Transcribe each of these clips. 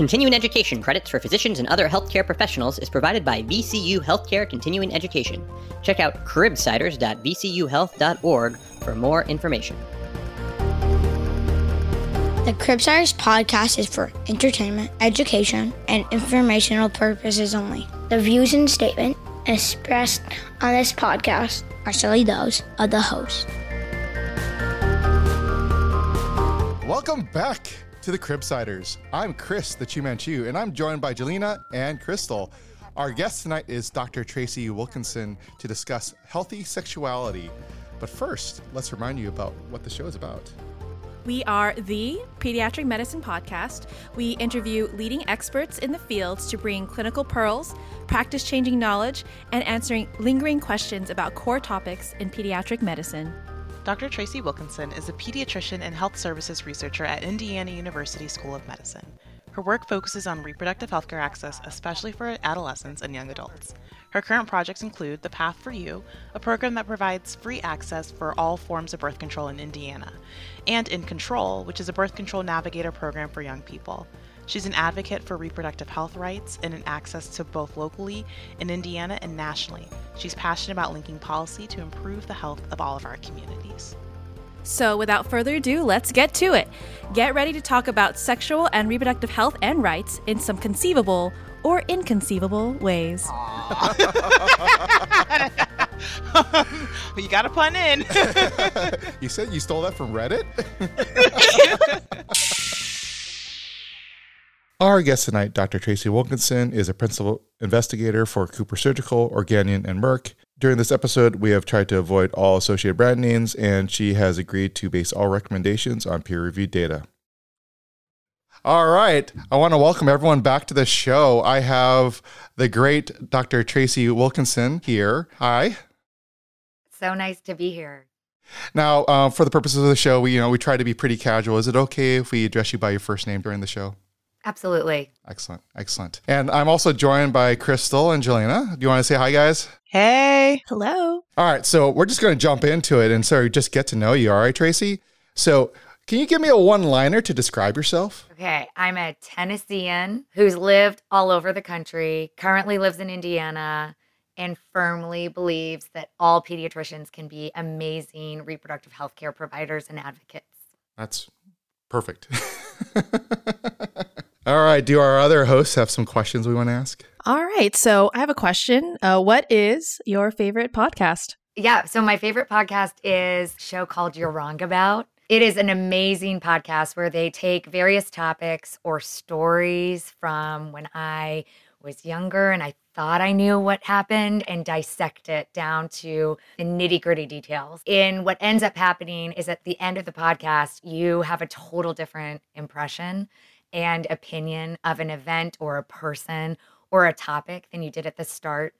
Continuing education credits for physicians and other healthcare professionals is provided by VCU Healthcare Continuing Education. Check out cribsiders.vcuhealth.org for more information. The Cribsiders podcast is for entertainment, education, and informational purposes only. The views and statement expressed on this podcast are solely those of the host. Welcome back to the Cribsiders. I'm Chris, the Chu Manchu, and I'm joined by Jelena and Crystal. Our guest tonight is Dr. Tracey Wilkinson to discuss healthy sexuality. But first, let's remind you about what the show is about. We are the Pediatric Medicine Podcast. We interview leading experts in the fields to bring clinical pearls, practice changing knowledge, and answering lingering questions about core topics in pediatric medicine. Dr. Tracey Wilkinson is a pediatrician and health services researcher at Indiana University School of Medicine. Her work focuses on reproductive healthcare access, especially for adolescents and young adults. Her current projects include The Path for You, a program that provides free access for all forms of birth control in Indiana, and In Control, which is a birth control navigator program for young people. She's an advocate for reproductive health rights and an access to both locally in Indiana and nationally. She's passionate about linking policy to improve the health of all of our communities. So, without further ado, let's get to it. Get ready to talk about sexual and reproductive health and rights in some conceivable or inconceivable ways. you got a pun in. you said you stole that from Reddit? Our guest tonight, Dr. Tracey Wilkinson, is a principal investigator for Cooper Surgical, Organon, and Merck. During this episode, we have tried to avoid all associated brand names, and she has agreed to base all recommendations on peer reviewed data. All right. I want to welcome everyone back to the show. I have the great Dr. Tracey Wilkinson here. Hi. So nice to be here. Now, uh, for the purposes of the show, we you know we try to be pretty casual. Is it okay if we address you by your first name during the show? Absolutely. Excellent. Excellent. And I'm also joined by Crystal and Jelena. Do you want to say hi, guys? Hey. Hello. All right. So we're just going to jump into it and so just get to know you. All right, Tracey? So can you give me a one liner to describe yourself? Okay. I'm a Tennessean who's lived all over the country, currently lives in Indiana, and firmly believes that all pediatricians can be amazing reproductive health care providers and advocates. That's perfect. All right. Do our other hosts have some questions we want to ask? All right. So I have a question. Uh, what is your favorite podcast? Yeah. So my favorite podcast is a show called You're Wrong About. It is an amazing podcast where they take various topics or stories from when I was younger and I thought I knew what happened and dissect it down to the nitty gritty details. And what ends up happening is at the end of the podcast, you have a total different impression and opinion of an event or a person or a topic than you did at the start.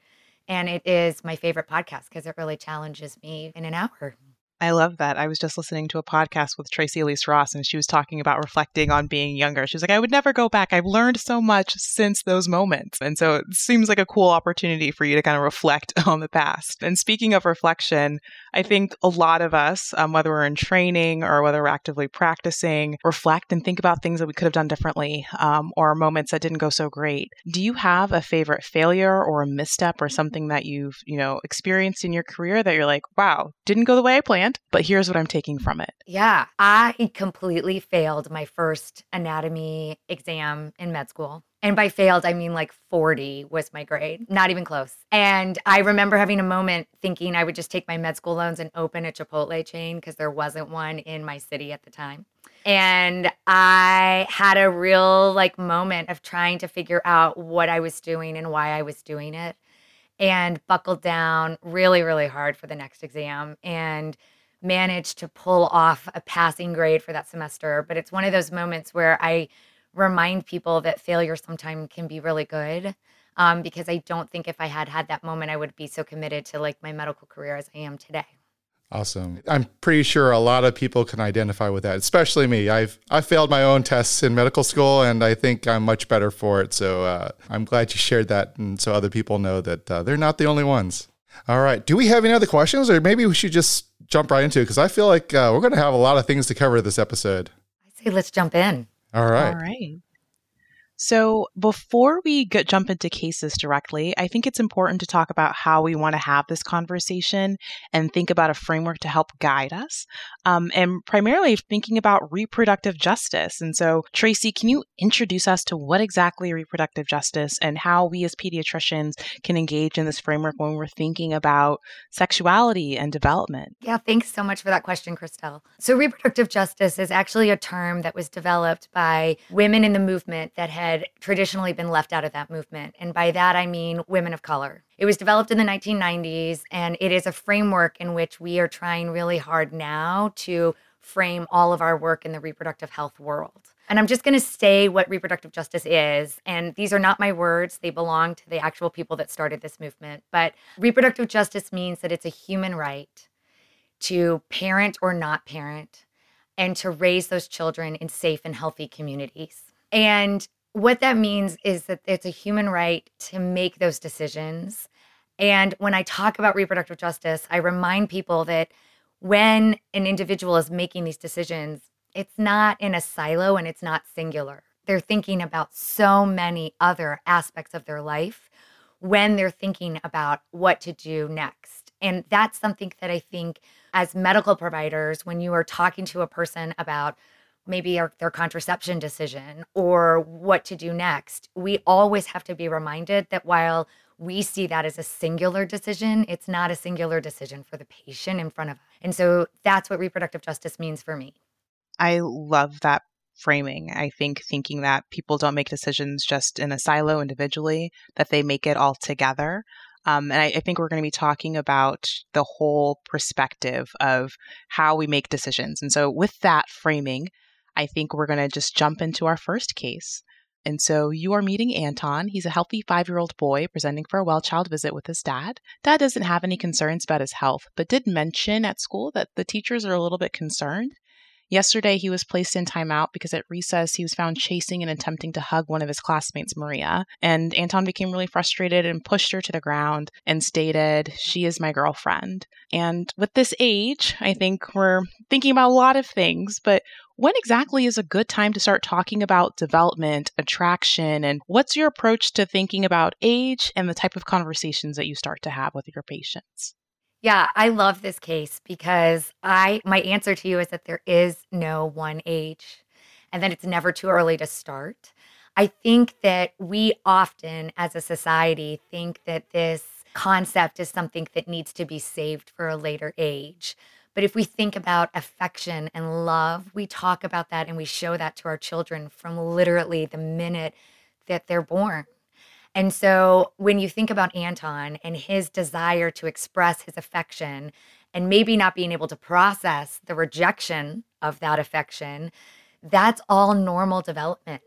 And it is my favorite podcast because it really challenges me in an hour. I love that. I was just listening to a podcast with Tracee Ellis Ross, and she was talking about reflecting on being younger. She was like, I would never go back. I've learned so much since those moments. And so it seems like a cool opportunity for you to kind of reflect on the past. And speaking of reflection, I think a lot of us, um, whether we're in training or whether we're actively practicing, reflect and think about things that we could have done differently um, or moments that didn't go so great. Do you have a favorite failure or a misstep or something that you've, you know, experienced in your career that you're like, wow, didn't go the way I planned? But here's what I'm taking from it. Yeah, I completely failed my first anatomy exam in med school. And by failed, I mean like 40 was my grade, not even close. And I remember having a moment thinking I would just take my med school loans and open a Chipotle chain because there wasn't one in my city at the time. And I had a real like moment of trying to figure out what I was doing and why I was doing it and buckled down really, really hard for the next exam. And managed to pull off a passing grade for that semester. But it's one of those moments where I remind people that failure sometimes can be really good. Um, because I don't think if I had had that moment, I would be so committed to like my medical career as I am today. Awesome. I'm pretty sure a lot of people can identify with that, especially me. I've I failed my own tests in medical school, and I think I'm much better for it. So uh, I'm glad you shared that, and so other people know that uh, they're not the only ones. All right. Do we have any other questions, or maybe we should just jump right into it because I feel like uh, we're going to have a lot of things to cover this episode. I say let's jump in. All right. All right. So, before we get, jump into cases directly, I think it's important to talk about how we want to have this conversation and think about a framework to help guide us. Um, and primarily thinking about reproductive justice. And so, Tracey, can you introduce us to what exactly reproductive justice and how we as pediatricians can engage in this framework when we're thinking about sexuality and development? Yeah, thanks so much for that question, Christelle. So, reproductive justice is actually a term that was developed by women in the movement that had had traditionally been left out of that movement. And by that, I mean women of color. It was developed in the 1990s, and it is a framework in which we are trying really hard now to frame all of our work in the reproductive health world. And I'm just going to say what reproductive justice is. And these are not my words, they belong to the actual people that started this movement. But reproductive justice means that it's a human right to parent or not parent and to raise those children in safe and healthy communities. And what that means is that it's a human right to make those decisions. And when I talk about reproductive justice, I remind people that when an individual is making these decisions, it's not in a silo and it's not singular. They're thinking about so many other aspects of their life when they're thinking about what to do next. And that's something that I think as medical providers, when you are talking to a person about maybe our, their contraception decision or what to do next. We always have to be reminded that while we see that as a singular decision, it's not a singular decision for the patient in front of us. And so that's what reproductive justice means for me. I love that framing. I think thinking that people don't make decisions just in a silo individually, that they make it all together. Um, and I, I, think we're going to be talking about the whole perspective of how we make decisions. And so, with that framing, I think we're going to just jump into our first case. And so you are meeting Anton. He's a healthy five year old boy presenting for a well child visit with his dad. Dad doesn't have any concerns about his health, but did mention at school that the teachers are a little bit concerned. Yesterday, he was placed in timeout because at recess he was found chasing and attempting to hug one of his classmates, Maria. And Anton became really frustrated and pushed her to the ground and stated, She is my girlfriend. And with this age, I think we're thinking about a lot of things, but when exactly is a good time to start talking about development, attraction, and what's your approach to thinking about age and the type of conversations that you start to have with your patients? Yeah, I love this case because I my answer to you is that there is no one age and that it's never too early to start. I think that we often as a society think that this concept is something that needs to be saved for a later age. But if we think about affection and love, we talk about that and we show that to our children from literally the minute that they're born. And so when you think about Anton and his desire to express his affection and maybe not being able to process the rejection of that affection, that's all normal development.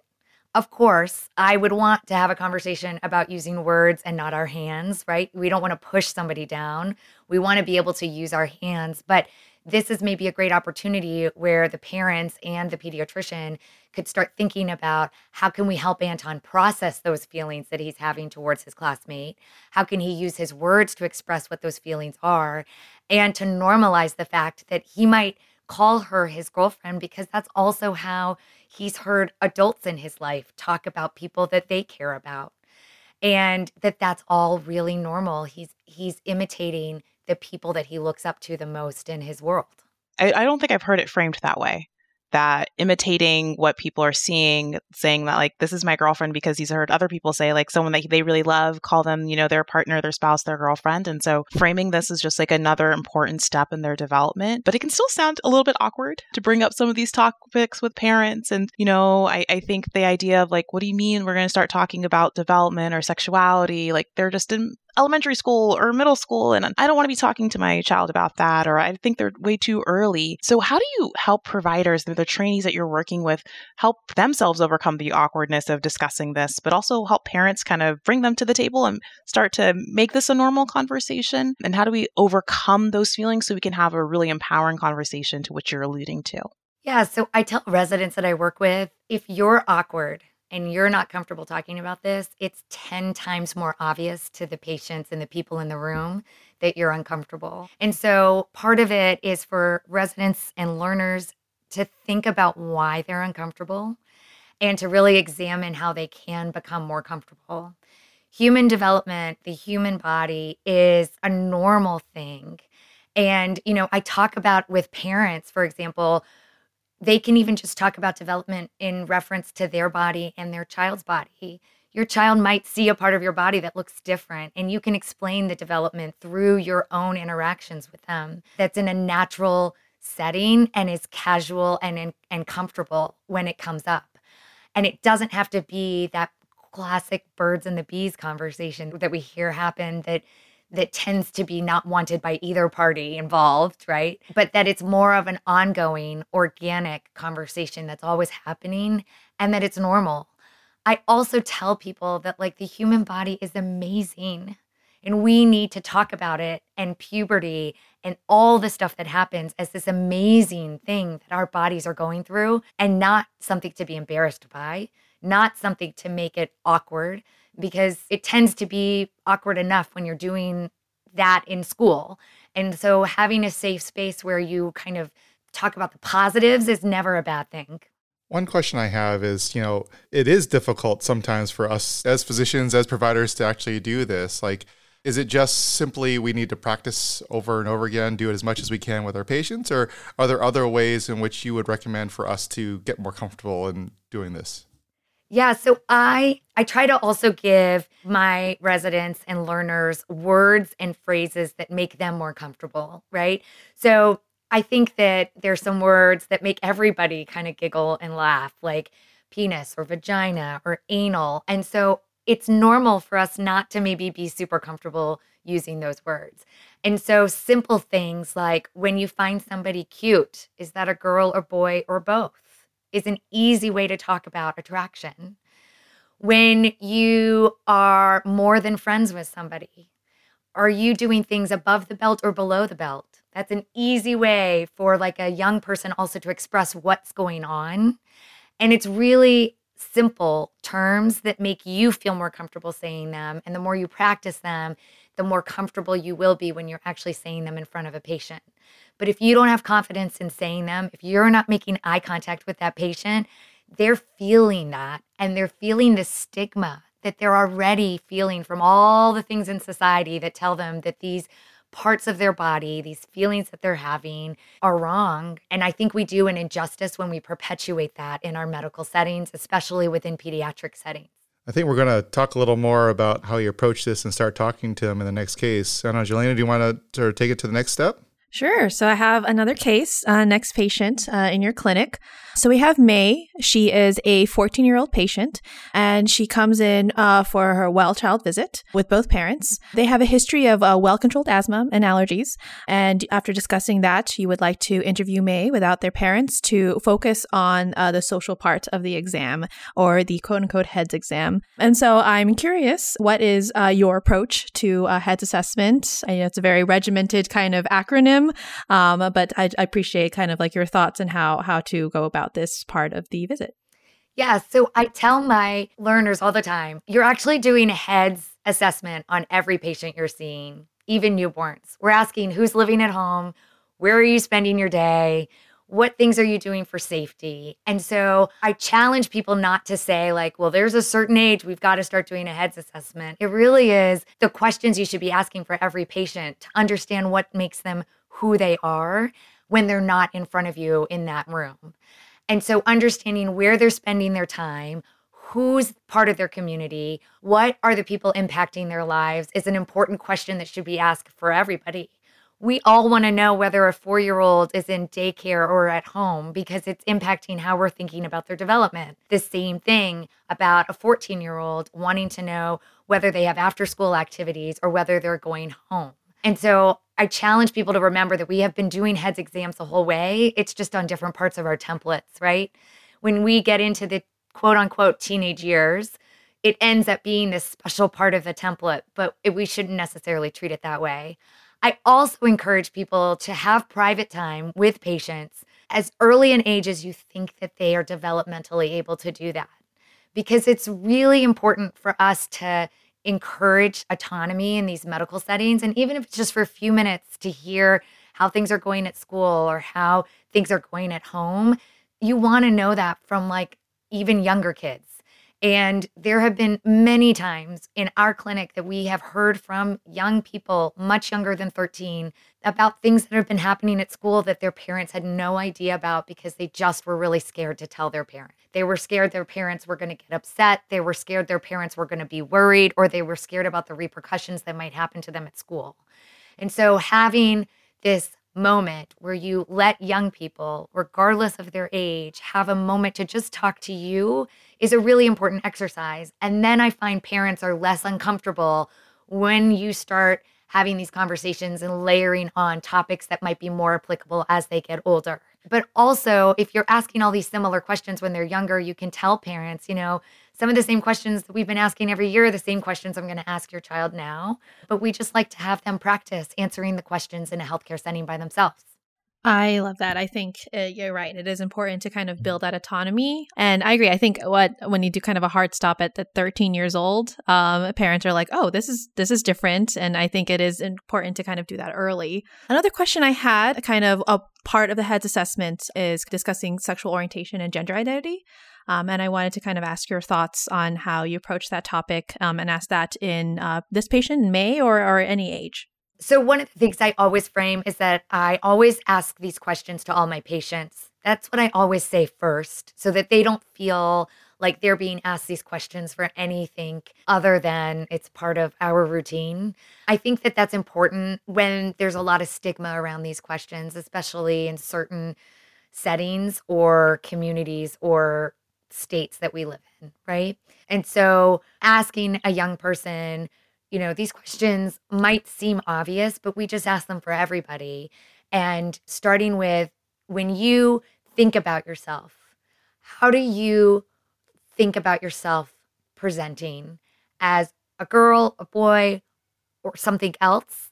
Of course, I would want to have a conversation about using words and not our hands, right? We don't want to push somebody down. We want to be able to use our hands, but this is maybe a great opportunity where the parents and the pediatrician could start thinking about how can we help Anton process those feelings that he's having towards his classmate? How can he use his words to express what those feelings are and to normalize the fact that he might call her his girlfriend because that's also how he's heard adults in his life talk about people that they care about and that that's all really normal he's he's imitating the people that he looks up to the most in his world. I, I don't think I've heard it framed that way that imitating what people are seeing, saying that like this is my girlfriend because he's heard other people say like someone that they really love, call them, you know, their partner, their spouse, their girlfriend. And so framing this is just like another important step in their development. But it can still sound a little bit awkward to bring up some of these topics with parents. And, you know, I, I think the idea of like, what do you mean we're going to start talking about development or sexuality? Like they're just in elementary school or middle school and I don't want to be talking to my child about that or I think they're way too early. So how do you help providers, the trainees that you're working with, help themselves overcome the awkwardness of discussing this, but also help parents kind of bring them to the table and start to make this a normal conversation? And how do we overcome those feelings so we can have a really empowering conversation to what you're alluding to? Yeah, so I tell residents that I work with if you're awkward and you're not comfortable talking about this, it's 10 times more obvious to the patients and the people in the room that you're uncomfortable. And so part of it is for residents and learners to think about why they're uncomfortable and to really examine how they can become more comfortable. Human development, the human body is a normal thing. And, you know, I talk about with parents, for example, they can even just talk about development in reference to their body and their child's body. Your child might see a part of your body that looks different, and you can explain the development through your own interactions with them that's in a natural setting and is casual and, and comfortable when it comes up. And it doesn't have to be that classic birds and the bees conversation that we hear happen that that tends to be not wanted by either party involved, right? But that it's more of an ongoing, organic conversation that's always happening and that it's normal. I also tell people that like the human body is amazing and we need to talk about it and puberty and all the stuff that happens as this amazing thing that our bodies are going through and not something to be embarrassed by, not something to make it awkward, because it tends to be awkward enough when you're doing that in school. And so having a safe space where you kind of talk about the positives is never a bad thing. One question I have is, you know, it is difficult sometimes for us as physicians, as providers to actually do this. Like, is it just simply we need to practice over and over again, do it as much as we can with our patients, or are there other ways in which you would recommend for us to get more comfortable in doing this? Yeah, so I I try to also give my residents and learners words and phrases that make them more comfortable, right? So I think that there's some words that make everybody kind of giggle and laugh, like penis or vagina or anal. And so it's normal for us not to maybe be super comfortable using those words. And so simple things like when you find somebody cute, is that a girl or boy or both? is an easy way to talk about attraction. When you are more than friends with somebody, are you doing things above the belt or below the belt? That's an easy way for like a young person also to express what's going on. And it's really simple terms that make you feel more comfortable saying them. And the more you practice them, the more comfortable you will be when you're actually saying them in front of a patient. But if you don't have confidence in saying them, if you're not making eye contact with that patient, they're feeling that and they're feeling the stigma that they're already feeling from all the things in society that tell them that these parts of their body, these feelings that they're having are wrong. And I think we do an injustice when we perpetuate that in our medical settings, especially within pediatric settings. I think we're going to talk a little more about how you approach this and start talking to them in the next case. I don't know, Jelena, do you want to sort of take it to the next step? Sure. So I have another case, uh, next patient uh, in your clinic. So we have May. She is a 14 year old patient and she comes in uh, for her well child visit with both parents. They have a history of uh, well controlled asthma and allergies. And after discussing that, you would like to interview May without their parents to focus on uh, the social part of the exam or the quote unquote heads exam. And so I'm curious, what is uh, your approach to uh heads assessment? I know it's a very regimented kind of acronym, um, but I, I appreciate kind of like your thoughts and how, how to go about this part of the visit? Yeah, so I tell my learners all the time you're actually doing a heads assessment on every patient you're seeing, even newborns. We're asking who's living at home, where are you spending your day, what things are you doing for safety? And so I challenge people not to say, like, well, there's a certain age, we've got to start doing a heads assessment. It really is the questions you should be asking for every patient to understand what makes them who they are when they're not in front of you in that room. And so understanding where they're spending their time, who's part of their community, what are the people impacting their lives is an important question that should be asked for everybody. We all want to know whether a four year old is in daycare or at home because it's impacting how we're thinking about their development. The same thing about a 14 year old wanting to know whether they have after school activities or whether they're going home. And so I challenge people to remember that we have been doing heads exams the whole way. It's just on different parts of our templates, right? When we get into the quote unquote teenage years, it ends up being this special part of the template, but it, we shouldn't necessarily treat it that way. I also encourage people to have private time with patients as early an age as you think that they are developmentally able to do that. Because it's really important for us to encourage autonomy in these medical settings. And even if it's just for a few minutes to hear how things are going at school or how things are going at home, you want to know that from like even younger kids. And there have been many times in our clinic that we have heard from young people, much younger than 13, about things that have been happening at school that their parents had no idea about because they just were really scared to tell their parent. They were scared their parents were going to get upset. They were scared their parents were going to be worried, or they were scared about the repercussions that might happen to them at school. And so having this moment where you let young people, regardless of their age, have a moment to just talk to you is a really important exercise. And then I find parents are less uncomfortable when you start having these conversations and layering on topics that might be more applicable as they get older. But also, if you're asking all these similar questions when they're younger, you can tell parents, you know, some of the same questions that we've been asking every year, the same questions I'm going to ask your child now. But we just like to have them practice answering the questions in a healthcare setting by themselves. I love that. I think uh, you're right. It is important to kind of build that autonomy. And I agree. I think what when you do kind of a hard stop at the 13 years old, um, parents are like, "Oh, this is this is different." And I think it is important to kind of do that early. Another question I had, kind of a part of the head's assessment, is discussing sexual orientation and gender identity. Um, and I wanted to kind of ask your thoughts on how you approach that topic um, and ask that in uh, this patient in May or, or any age. So, one of the things I always frame is that I always ask these questions to all my patients. That's what I always say first, so that they don't feel like they're being asked these questions for anything other than it's part of our routine. I think that that's important when there's a lot of stigma around these questions, especially in certain settings or communities or states that we live in, right? And so asking a young person, you know, these questions might seem obvious, but we just ask them for everybody. And starting with when you think about yourself, how do you think about yourself presenting as a girl, a boy, or something else?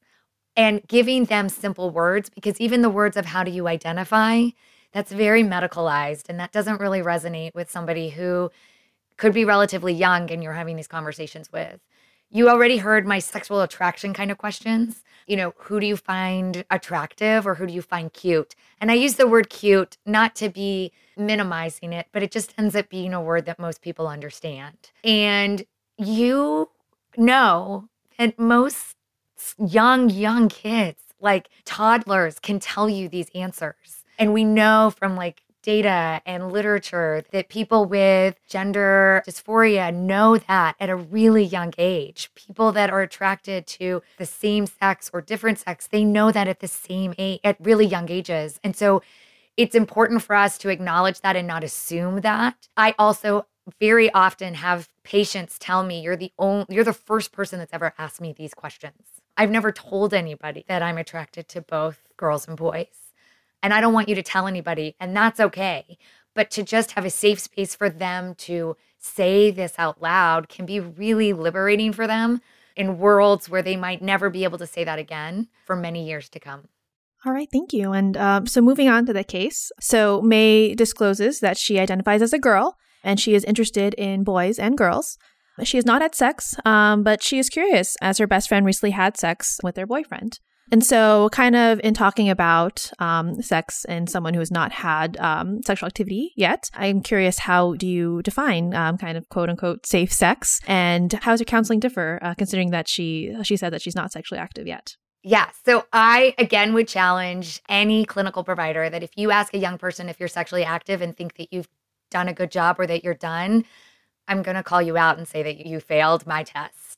And giving them simple words because even the words of how do you identify that's very medicalized and that doesn't really resonate with somebody who could be relatively young and you're having these conversations with. You already heard my sexual attraction kind of questions. You know, who do you find attractive or who do you find cute? And I use the word cute not to be minimizing it, but it just ends up being a word that most people understand. And you know that most young, young kids, like toddlers, can tell you these answers and we know from like data and literature that people with gender dysphoria know that at a really young age. People that are attracted to the same sex or different sex, they know that at the same age, at really young ages. And so it's important for us to acknowledge that and not assume that. I also very often have patients tell me you're the only you're the first person that's ever asked me these questions. I've never told anybody that I'm attracted to both girls and boys. And I don't want you to tell anybody, and that's okay. But to just have a safe space for them to say this out loud can be really liberating for them in worlds where they might never be able to say that again for many years to come. All right, thank you. And um, so moving on to the case. So May discloses that she identifies as a girl and she is interested in boys and girls. She has not had sex, um, but she is curious as her best friend recently had sex with their boyfriend. And so, kind of in talking about um, sex and someone who has not had um, sexual activity yet, I'm curious how do you define um, kind of quote unquote safe sex, and how does your counseling differ, uh, considering that she she said that she's not sexually active yet? Yeah. So I again would challenge any clinical provider that if you ask a young person if you're sexually active and think that you've done a good job or that you're done, I'm going to call you out and say that you failed my test.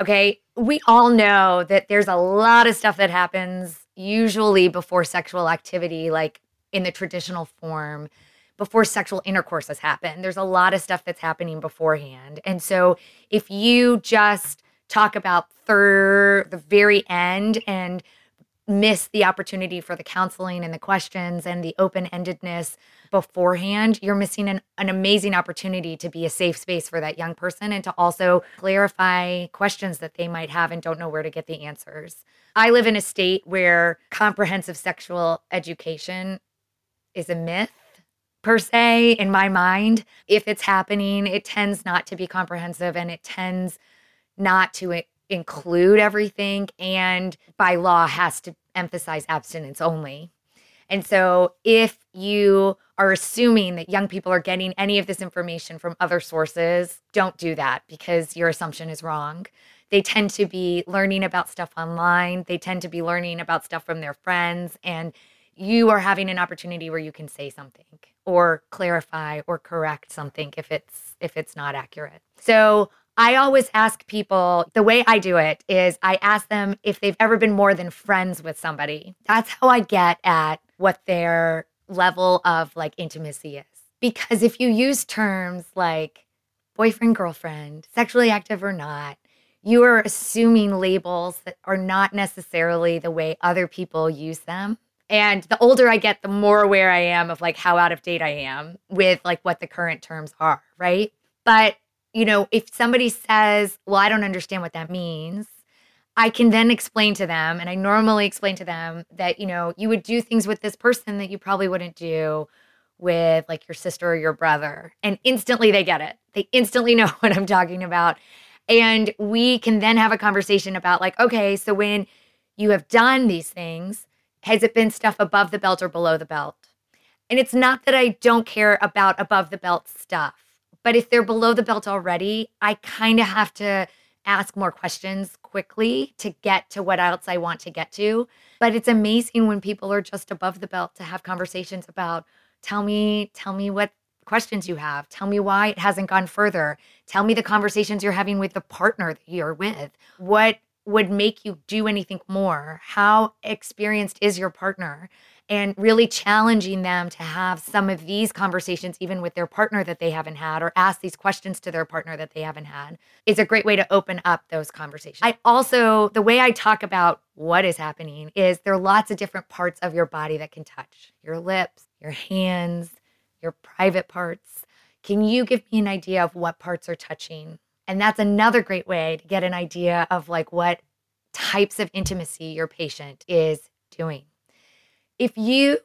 Okay. We all know that there's a lot of stuff that happens usually before sexual activity, like in the traditional form, before sexual intercourse has happened. There's a lot of stuff that's happening beforehand. And so if you just talk about third, the very end and miss the opportunity for the counseling and the questions and the open endedness beforehand, you're missing an, an amazing opportunity to be a safe space for that young person and to also clarify questions that they might have and don't know where to get the answers. I live in a state where comprehensive sexual education is a myth per se in my mind. If it's happening, it tends not to be comprehensive and it tends not to include everything and by law has to emphasize abstinence only. And so if you are assuming that young people are getting any of this information from other sources, don't do that because your assumption is wrong. They tend to be learning about stuff online, they tend to be learning about stuff from their friends, and you are having an opportunity where you can say something or clarify or correct something if it's if it's not accurate. So I always ask people the way I do it is I ask them if they've ever been more than friends with somebody. That's how I get at what their level of like intimacy is. Because if you use terms like boyfriend, girlfriend, sexually active or not, you are assuming labels that are not necessarily the way other people use them. And the older I get, the more aware I am of like how out of date I am with like what the current terms are, right? But, you know, if somebody says, well, I don't understand what that means, I can then explain to them, and I normally explain to them that, you know, you would do things with this person that you probably wouldn't do with like your sister or your brother. And instantly they get it. They instantly know what I'm talking about. And we can then have a conversation about, like, okay, so when you have done these things, has it been stuff above the belt or below the belt? And it's not that I don't care about above the belt stuff, but if they're below the belt already, I kind of have to ask more questions quickly to get to what else I want to get to. But it's amazing when people are just above the belt to have conversations about tell me, tell me what questions you have. Tell me why it hasn't gone further. Tell me the conversations you're having with the partner that you're with. What would make you do anything more? How experienced is your partner? And really challenging them to have some of these conversations, even with their partner that they haven't had, or ask these questions to their partner that they haven't had, is a great way to open up those conversations. I also, the way I talk about what is happening is there are lots of different parts of your body that can touch your lips, your hands, your private parts. Can you give me an idea of what parts are touching? And that's another great way to get an idea of like what types of intimacy your patient is doing. If you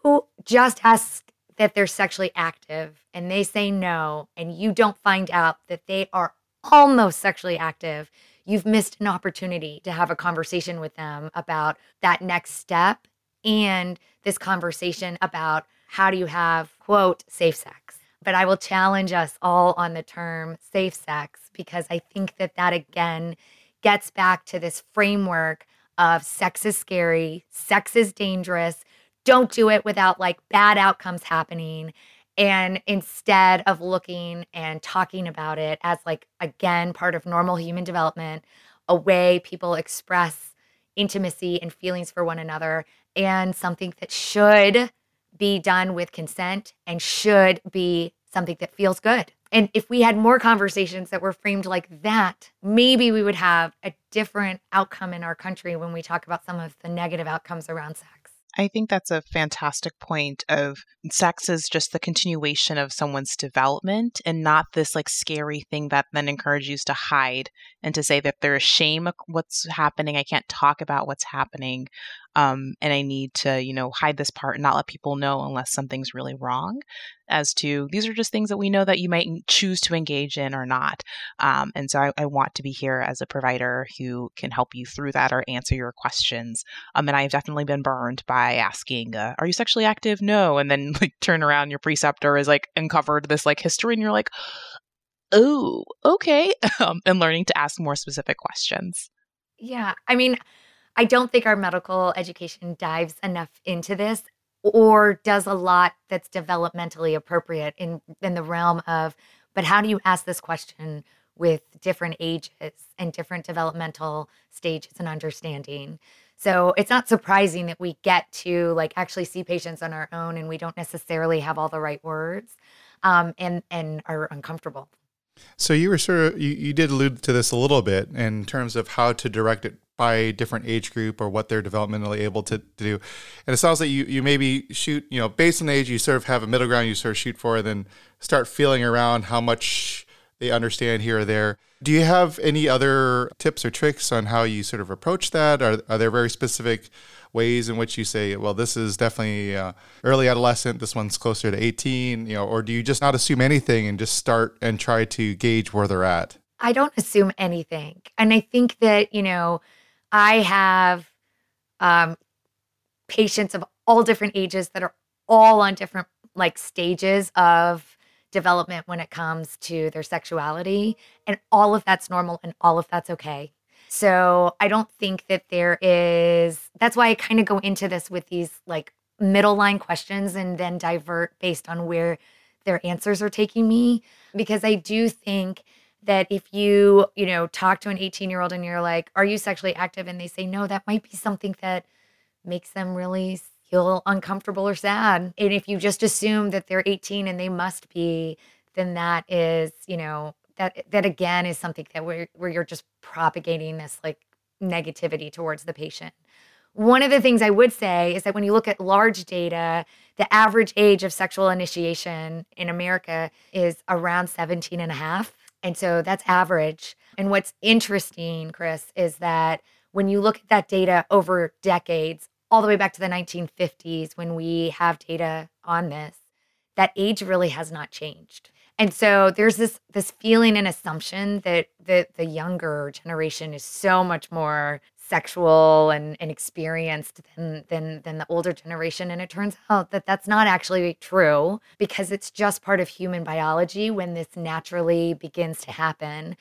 just ask that they're sexually active and they say no, and you don't find out that they are almost sexually active, you've missed an opportunity to have a conversation with them about that next step and this conversation about how do you have, quote, safe sex? But I will challenge us all on the term safe sex because I think that that again gets back to this framework of sex is scary, sex is dangerous. Don't do it without like bad outcomes happening. And instead of looking and talking about it as like, again, part of normal human development, a way people express intimacy and feelings for one another, and something that should be done with consent and should be something that feels good. And if we had more conversations that were framed like that, maybe we would have a different outcome in our country when we talk about some of the negative outcomes around sex. I think that's a fantastic point of sex is just the continuation of someone's development and not this like scary thing that then encourages you to hide and to say that they're ashamed of what's happening. I can't talk about what's happening. Um, and I need to, you know, hide this part and not let people know unless something's really wrong. As to these are just things that we know that you might choose to engage in or not. Um, and so I, I, want to be here as a provider who can help you through that or answer your questions. Um, and I've definitely been burned by asking, uh, "Are you sexually active?" No, and then like turn around, your preceptor is like uncovered this like history, and you're like, "Oh, okay," um, and learning to ask more specific questions. Yeah, I mean. I don't think our medical education dives enough into this or does a lot that's developmentally appropriate in in the realm of but how do you ask this question with different ages and different developmental stages and understanding so it's not surprising that we get to like actually see patients on our own and we don't necessarily have all the right words um, and and are uncomfortable so you were sort of you, you did allude to this a little bit in terms of how to direct it by different age group or what they're developmentally able to, to do. And it sounds like you, you maybe shoot, you know, based on age, you sort of have a middle ground you sort of shoot for, and then start feeling around how much they understand here or there. Do you have any other tips or tricks on how you sort of approach that? Are, are there very specific ways in which you say, well, this is definitely uh, early adolescent, this one's closer to 18, you know, or do you just not assume anything and just start and try to gauge where they're at? I don't assume anything. And I think that, you know, I have um, patients of all different ages that are all on different like stages of development when it comes to their sexuality. And all of that's normal and all of that's okay. So I don't think that there is, that's why I kind of go into this with these like middle line questions and then divert based on where their answers are taking me. Because I do think that if you, you know, talk to an 18 year old and you're like, are you sexually active? And they say no, that might be something that makes them really feel uncomfortable or sad. And if you just assume that they're 18 and they must be, then that is, you know, that eh, that again is something that where where you're just propagating this like negativity towards the patient. One of the things I would say is that when you look at large data, the average age of sexual initiation in America is around 17 and a half. And so that's average. And what's interesting, Chris, is that when you look at that data over decades, all the way back to the 1950s, when we have data on this, that age really has not changed. And so there's this this feeling and assumption that the the younger generation is so much more sexual and, and experienced than, than than the older generation. And it turns out that that's not actually true because it's just part of human biology when this naturally begins to happen.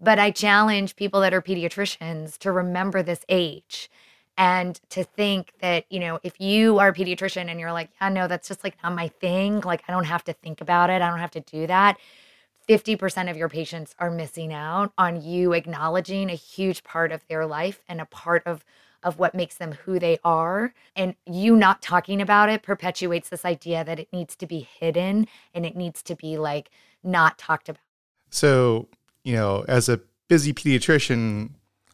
But i challenge people that are pediatricians to remember this age and to think that you know if you are a pediatrician and you're like yeah no that's just like not my thing like i don't have to think about it i don't have to do that 50% of your patients are missing out on you acknowledging a huge part of their life and a part of of what makes them who they are. And you not talking about it perpetuates this idea that it needs to be hidden and it needs to be like not talked about. So you know as a busy pediatrician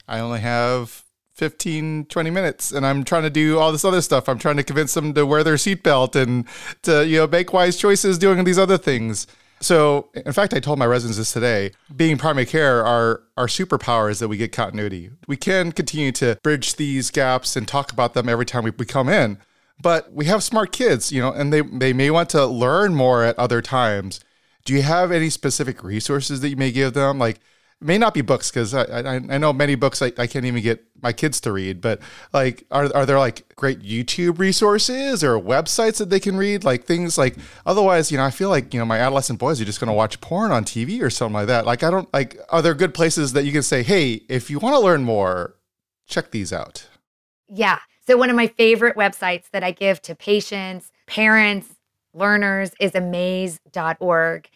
i only have 15 20 minutes and i'm trying to do all this other stuff. I'm trying to convince them to wear their seatbelt and to you know make wise choices doing these other things. So in fact i told my residents this today being primary care our our superpower is that we get continuity. We can continue to bridge these gaps and talk about them every time we, we come in but we have smart kids you know and they they may want to learn more at other times. Do you have any specific resources that you may give them? Like may not be books because I, I, I know many books I, I can't even get my kids to read but like are, are there like great youtube resources or websites that they can read? Like things like otherwise you know i feel like you know my adolescent boys are just going to watch porn on tv or something like that. Like i don't like are there good places that you can say hey if you want to learn more check these out yeah. So one of my favorite websites that i give to patients parents learners is amaze.org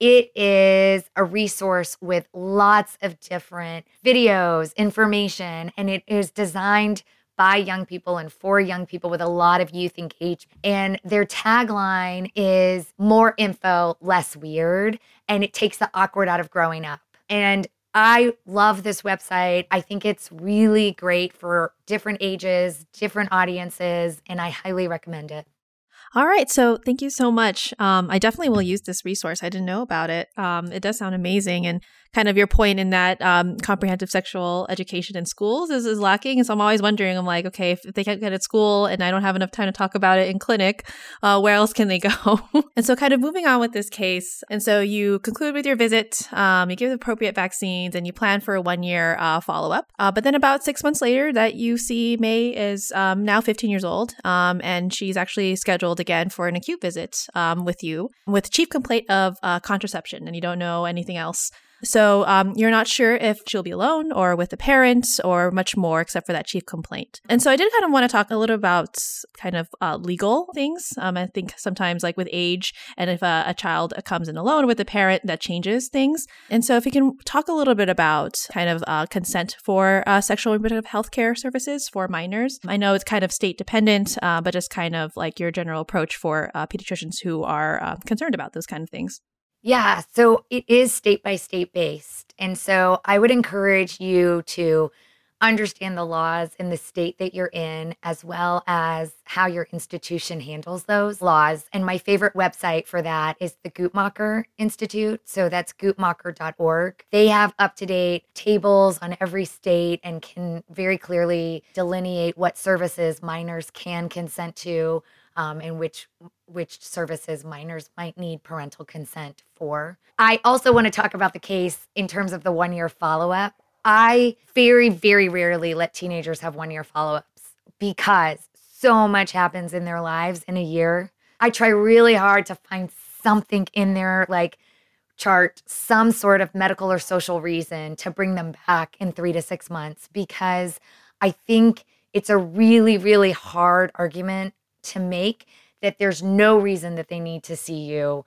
it is a resource with lots of different videos, information, and it is designed by young people and for young people with a lot of youth engagement. And their tagline is more info, less weird. And it takes the awkward out of growing up. And I love this website. I think it's really great for different ages, different audiences, and I highly recommend it. All right. So thank you so much. Um, I definitely will use this resource. I didn't know about it. Um, it does sound amazing. And kind of your point in that um, comprehensive sexual education in schools is, is lacking. And so I'm always wondering, I'm like, okay, if they can't get at school and I don't have enough time to talk about it in clinic, uh, where else can they go? and so kind of moving on with this case. And so you conclude with your visit, um, you give the appropriate vaccines and you plan for a one year uh, follow up. Uh, but then about six months later that you see May is um, now 15 years old um, and she's actually scheduled again for an acute visit um, with you with chief complaint of uh, contraception and you don't know anything else. So um, you're not sure if she'll be alone or with a parent or much more, except for that chief complaint. And so I did kind of want to talk a little about kind of uh, legal things. Um, I think sometimes, like with age, and if a, a child comes in alone with a parent, that changes things. And so if you can talk a little bit about kind of uh, consent for uh, sexual reproductive health care services for minors. I know it's kind of state dependent, uh, but just kind of like your general approach for uh, pediatricians who are uh, concerned about those kind of things. Yeah, so it is state by state based. And so I would encourage you to understand the laws in the state that you're in, as well as how your institution handles those laws. And my favorite website for that is the Guttmacher Institute. So that's guttmacher.org. They have up to date tables on every state and can very clearly delineate what services minors can consent to um, and which which services minors might need parental consent for. I also want to talk about the case in terms of the one year follow up. I very, very rarely let teenagers have one year follow ups because so much happens in their lives in a year. I try really hard to find something in their like chart, some sort of medical or social reason to bring them back in three to six months because I think it's a really, really hard argument to make that there's no reason that they need to see you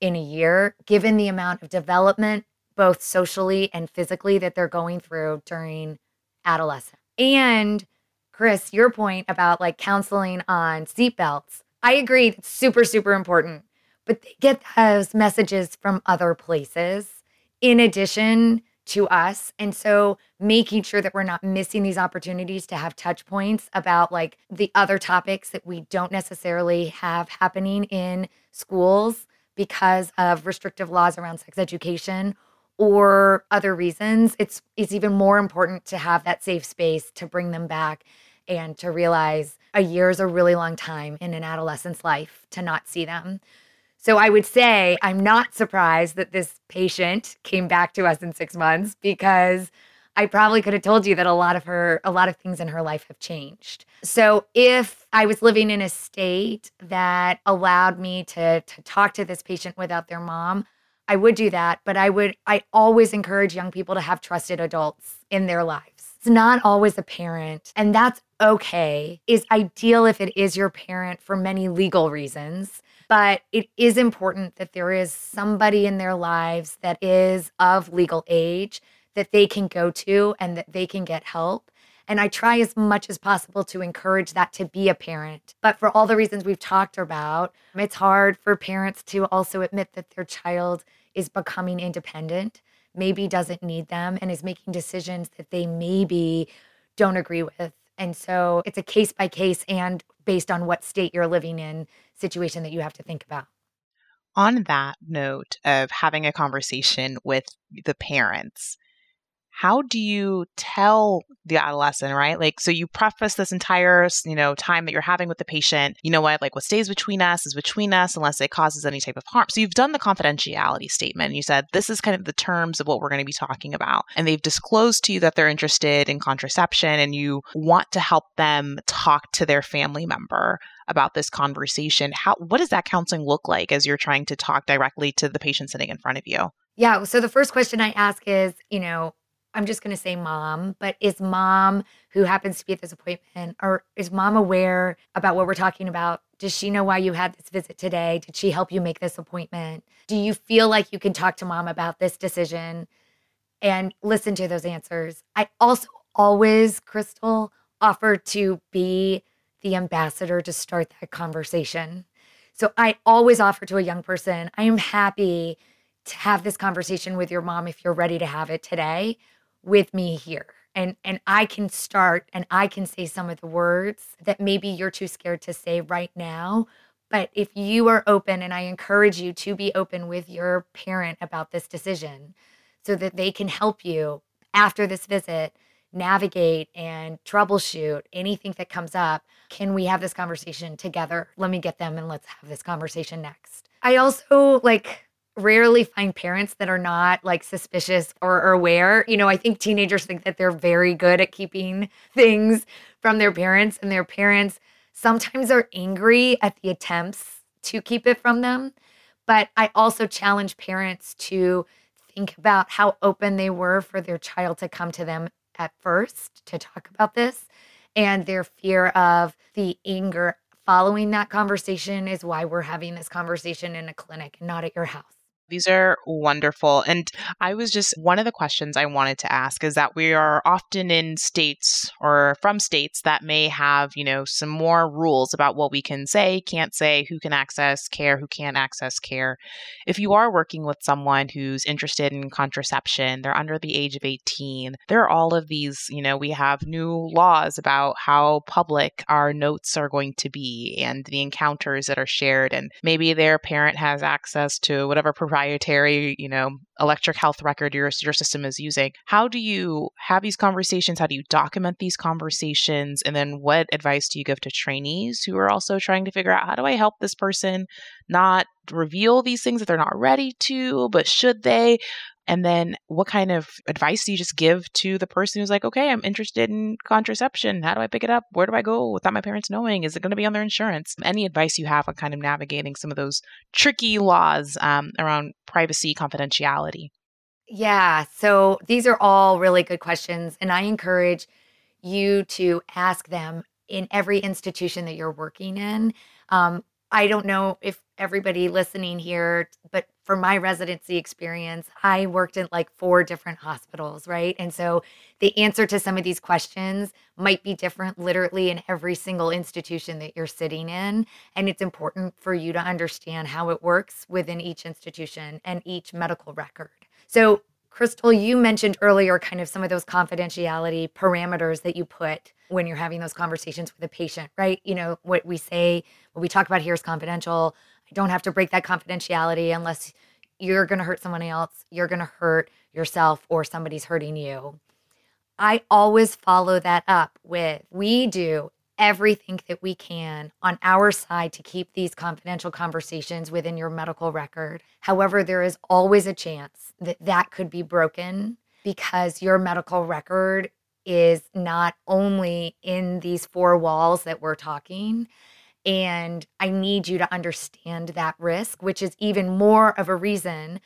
in a year, given the amount of development, both socially and physically, that they're going through during adolescence. And Chris, your point about like counseling on seatbelts, I agree, it's super, super important. But they get those messages from other places in addition to us. And so making sure that we're not missing these opportunities to have touch points about like the other topics that we don't necessarily have happening in schools because of restrictive laws around sex education or other reasons. It's it's even more important to have that safe space to bring them back and to realize a year is a really long time in an adolescent's life to not see them. So I would say I'm not surprised that this patient came back to us in 6 months because I probably could have told you that a lot of her a lot of things in her life have changed. So if I was living in a state that allowed me to to talk to this patient without their mom, I would do that, but I would I always encourage young people to have trusted adults in their lives it's not always a parent, and that's okay. Is ideal if it is your parent for many legal reasons. But it is important that there is somebody in their lives that is of legal age that they can go to and that they can get help. And I try as much as possible to encourage that to be a parent. But for all the reasons we've talked about, it's hard for parents to also admit that their child is becoming independent maybe doesn't need them and is making decisions that they maybe don't agree with. And so it's a case by case and based on what state you're living in situation that you have to think about. On that note of having a conversation with the parents, how do you tell the adolescent, right? Like, so you preface this entire, you know, time that you're having with the patient, you know what, like what stays between us is between us unless it causes any type of harm. So you've done the confidentiality statement. You said, this is kind of the terms of what we're going to be talking about. And they've disclosed to you that they're interested in contraception and you want to help them talk to their family member about this conversation. How, what does that counseling look like as you're trying to talk directly to the patient sitting in front of you? Yeah. So the first question I ask is, you know, I'm just going to say mom, but is mom who happens to be at this appointment or is mom aware about what we're talking about? Does she know why you had this visit today? Did she help you make this appointment? Do you feel like you can talk to mom about this decision and listen to those answers? I also always, Crystal, offer to be the ambassador to start that conversation. So I always offer to a young person, I am happy to have this conversation with your mom if you're ready to have it today with me here and and I can start and I can say some of the words that maybe you're too scared to say right now but if you are open and I encourage you to be open with your parent about this decision so that they can help you after this visit navigate and troubleshoot anything that comes up can we have this conversation together? Let me get them and let's have this conversation next. I also like rarely find parents that are not like suspicious or, or, aware. You know, I think teenagers think that they're very good at keeping things from their parents, and their parents sometimes are angry at the attempts to keep it from them. But I also challenge parents to think about how open they were for their child to come to them at first to talk about this and their fear of the anger following that conversation is why we're having this conversation in a clinic not at your house. These are wonderful. And I was just one of the questions I wanted to ask is that we are often in states or from states that may have, you know, some more rules about what we can say, can't say, who can access care, who can't access care. If you are working with someone who's interested in contraception, they're under the age of 18, there are all of these, you know, we have new laws about how public our notes are going to be and the encounters that are shared. And maybe their parent has access to whatever provider proprietary, you know, electric health record your, your system is using. How do you have these conversations? How do you document these conversations? And then what advice do you give to trainees who are also trying to figure out how do I help this person not reveal these things that they're not ready to, but should they? And then what kind of advice do you just give to the person who's like, okay, I'm interested in contraception. How do I pick it up? Where do I go without my parents knowing? Is it going to be on their insurance? Any advice you have on kind of navigating some of those tricky laws um, around privacy, confidentiality? Yeah. So these are all really good questions. And I encourage you to ask them in every institution that you're working in. Um, I don't know if everybody listening here, but for my residency experience, I worked in like four different hospitals, right? And so the answer to some of these questions might be different literally in every single institution that you're sitting in. And it's important for you to understand how it works within each institution and each medical record. So, Crystal, you mentioned earlier kind of some of those confidentiality parameters that you put when you're having those conversations with a patient, right? You know, what we say, what we talk about here is confidential. I don't have to break that confidentiality unless you're going to hurt someone else, you're going to hurt yourself, or somebody's hurting you. I always follow that up with we do everything that we can on our side to keep these confidential conversations within your medical record. However, there is always a chance that that could be broken because your medical record is not only in these four walls that we're talking. And I need you to understand that risk, which is even more of a reason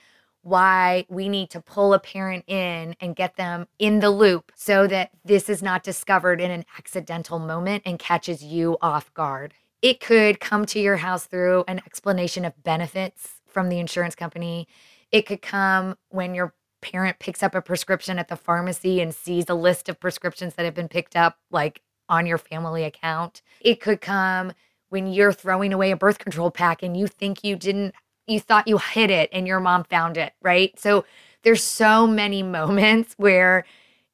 why we need to pull a parent in and get them in the loop so that this is not discovered in an accidental moment and catches you off guard. It could come to your house through an explanation of benefits from the insurance company. It could come when your parent picks up a prescription at the pharmacy and sees a list of prescriptions that have been picked up, like on your family account. It could come when you're throwing away a birth control pack and you think you didn't, you thought you hid it and your mom found it, right? So there's so many moments where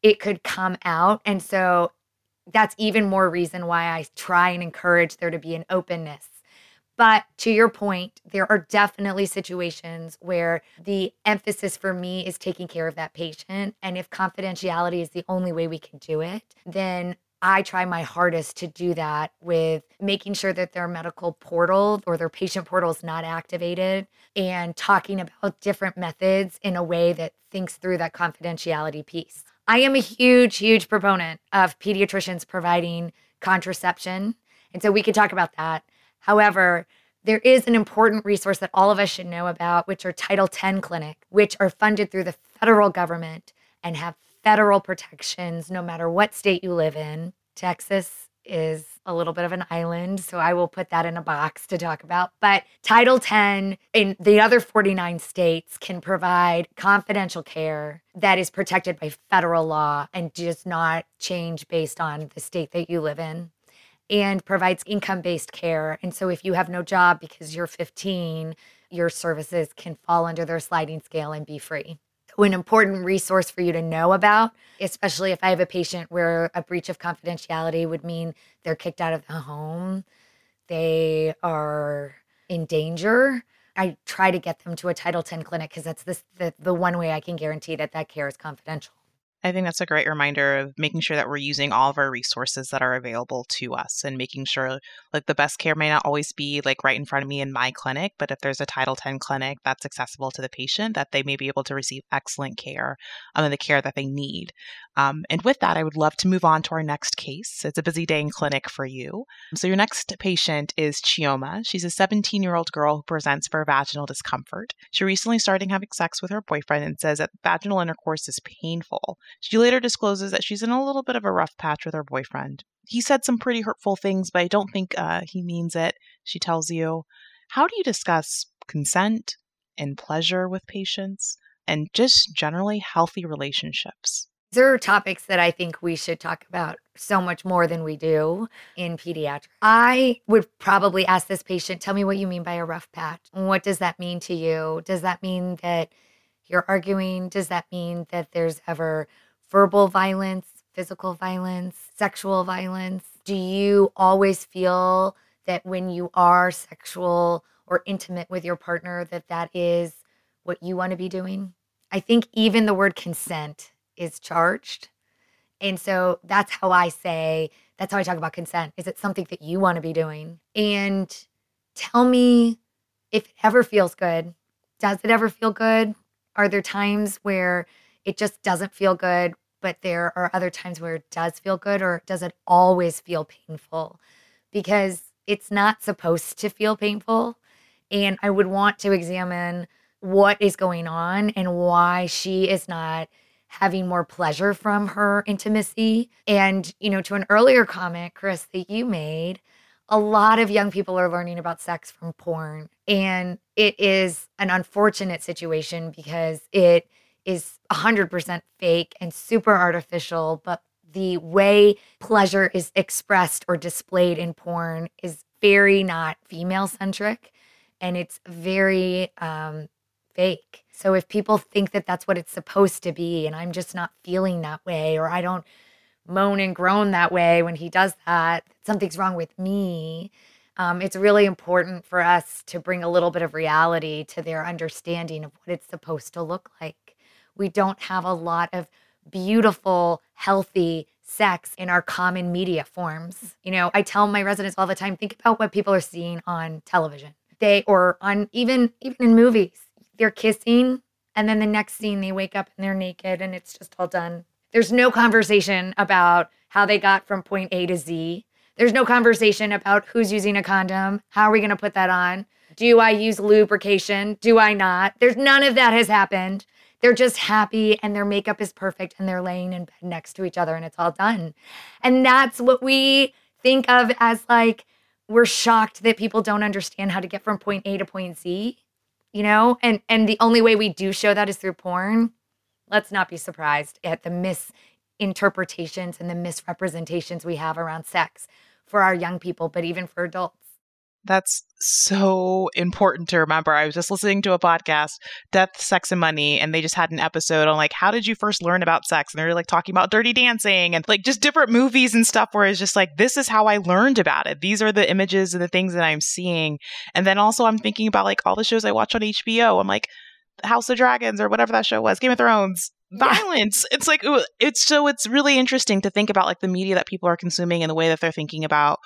it could come out. And so that's even more reason why I try and encourage there to be an openness but to your point, there are definitely situations where the emphasis for me is taking care of that patient. And if confidentiality is the only way we can do it, then I try my hardest to do that with making sure that their medical portal or their patient portal is not activated and talking about different methods in a way that thinks through that confidentiality piece. I am a huge, huge proponent of pediatricians providing contraception. And so we could talk about that. However, there is an important resource that all of us should know about, which are Title X clinic, which are funded through the federal government and have federal protections no matter what state you live in. Texas is a little bit of an island, so I will put that in a box to talk about. But Title X in the other 49 states can provide confidential care that is protected by federal law and does not change based on the state that you live in and provides income based care. And so if you have no job because you're 15, your services can fall under their sliding scale and be free. An important resource for you to know about, especially if I have a patient where a breach of confidentiality would mean they're kicked out of the home, they are in danger. I try to get them to a Title X clinic because that's the, the one way I can guarantee that that care is confidential. I think that's a great reminder of making sure that we're using all of our resources that are available to us and making sure like the best care may not always be like right in front of me in my clinic, but if there's a Title X clinic that's accessible to the patient, that they may be able to receive excellent care um, and the care that they need. Um, and with that, I would love to move on to our next case. It's a busy day in clinic for you. So your next patient is Chioma. She's a 17 year old girl who presents for vaginal discomfort. She recently started having sex with her boyfriend and says that vaginal intercourse is painful. She later discloses that she's in a little bit of a rough patch with her boyfriend. He said some pretty hurtful things, but I don't think uh, he means it, she tells you. How do you discuss consent and pleasure with patients and just generally healthy relationships? These are topics that I think we should talk about so much more than we do in pediatrics. I would probably ask this patient, tell me what you mean by a rough patch. What does that mean to you? Does that mean that you're arguing? Does that mean that there's ever verbal violence, physical violence, sexual violence? Do you always feel that when you are sexual or intimate with your partner that that is what you want to be doing? I think even the word consent is charged. And so that's how I say, that's how I talk about consent. Is it something that you want to be doing? And tell me if it ever feels good. Does it ever feel good? Are there times where it just doesn't feel good, but there are other times where it does feel good, or does it always feel painful? Because it's not supposed to feel painful. And I would want to examine what is going on and why she is not having more pleasure from her intimacy. And, you know, to an earlier comment, Chris, that you made, a lot of young people are learning about sex from porn. And it is an unfortunate situation because it is 100% fake and super artificial. But the way pleasure is expressed or displayed in porn is very not female centric and it's very um, fake. So if people think that that's what it's supposed to be, and I'm just not feeling that way, or I don't moan and groan that way when he does that, something's wrong with me. Um, it's really important for us to bring a little bit of reality to their understanding of what it's supposed to look like. We don't have a lot of beautiful, healthy sex in our common media forms. You know, I tell my residents all the time think about what people are seeing on television. They or on even even in movies. They're kissing and then the next scene they wake up and they're naked and it's just all done. There's no conversation about how they got from point A to Z. There's no conversation about who's using a condom. How are we going to put that on? Do I use lubrication? Do I not? There's none of that has happened. They're just happy and their makeup is perfect and they're laying in bed next to each other and it's all done. And that's what we think of as like, we're shocked that people don't understand how to get from point A to point Z, you know? And and the only way we do show that is through porn. Let's not be surprised at the misinterpretations and the misrepresentations we have around sex for our young people, but even for adults. That's so important to remember. I was just listening to a podcast, Death, Sex, and Money, and they just had an episode on like, how did you first learn about sex? And they're like talking about dirty dancing and like just different movies and stuff where it's just like, this is how I learned about it. These are the images and the things that I'm seeing. And then also, I'm thinking about like all the shows I watch on HBO. I'm like, House of Dragons or whatever that show was, Game of Thrones violence. Yeah. It's like it's so it's really interesting to think about like the media that people are consuming and the way that they're thinking about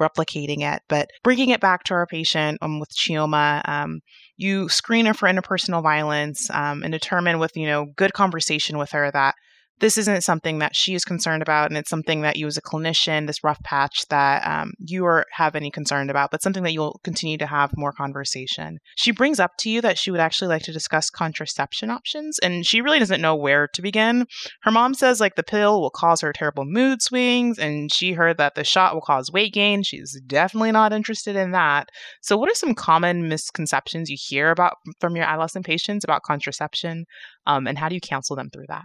replicating it. But bringing it back to our patient um, with Chioma, um, you screen her for interpersonal violence um, and determine with you know good conversation with her that this isn't something that she is concerned about, and it's something that you, as a clinician, this rough patch that um, you are have any concern about, but something that you'll continue to have more conversation. She brings up to you that she would actually like to discuss contraception options, and she really doesn't know where to begin. Her mom says like the pill will cause her terrible mood swings, and she heard that the shot will cause weight gain. She's definitely not interested in that. So, what are some common misconceptions you hear about from your adolescent patients about contraception, um, and how do you counsel them through that?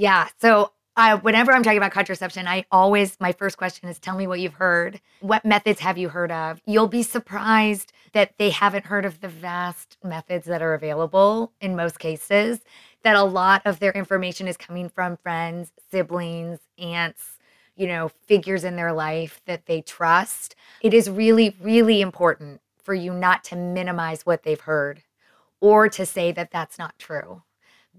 Yeah. So whenever I'm talking about contraception, I always, my first question is tell me what you've heard. What methods have you heard of? You'll be surprised that they haven't heard of the vast methods that are available in most cases, that a lot of their information is coming from friends, siblings, aunts, you know, figures in their life that they trust. It is really, really important for you not to minimize what they've heard or to say that that's not true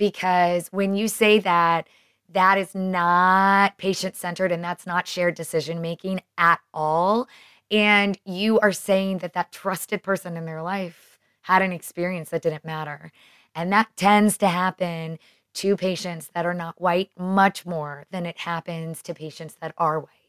because when you say that, that is not patient centered and that's not shared decision making at all. And you are saying that that trusted person in their life had an experience that didn't matter. And that tends to happen to patients that are not white much more than it happens to patients that are white.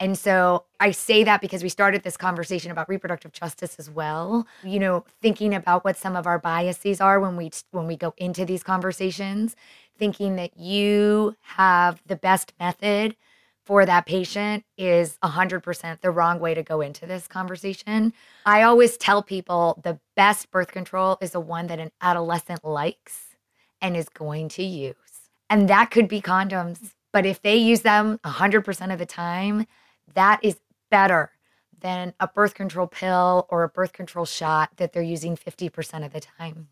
And so I say that because we started this conversation about reproductive justice as well. You know, thinking about what some of our biases are when we when we go into these conversations, thinking that you have the best method for that patient is 100% the wrong way to go into this conversation. I always tell people the best birth control is the one that an adolescent likes and is going to use. And that could be condoms. But if they use them 100% of the time, that is better than a birth control pill or a birth control shot that they're using 50% of the time.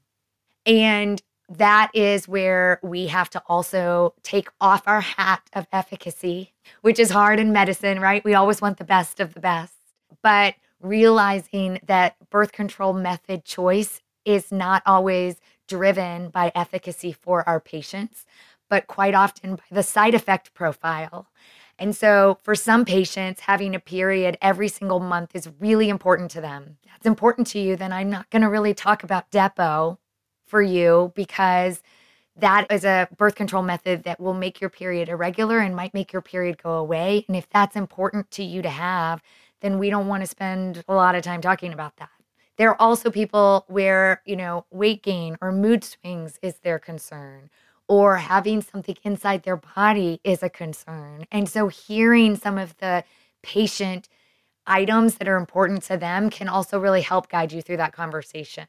And that is where we have to also take off our hat of efficacy, which is hard in medicine, right? We always want the best of the best. But realizing that birth control method choice is not always driven by efficacy for our patients, but quite often by the side effect profile and so, for some patients, having a period every single month is really important to them. That's important to you, then I'm not going to really talk about Depo for you because that is a birth control method that will make your period irregular and might make your period go away. And if that's important to you to have, then we don't want to spend a lot of time talking about that. There are also people where, you know, weight gain or mood swings is their concern, or having something inside their body is a concern. And so hearing some of the patient items that are important to them can also really help guide you through that conversation.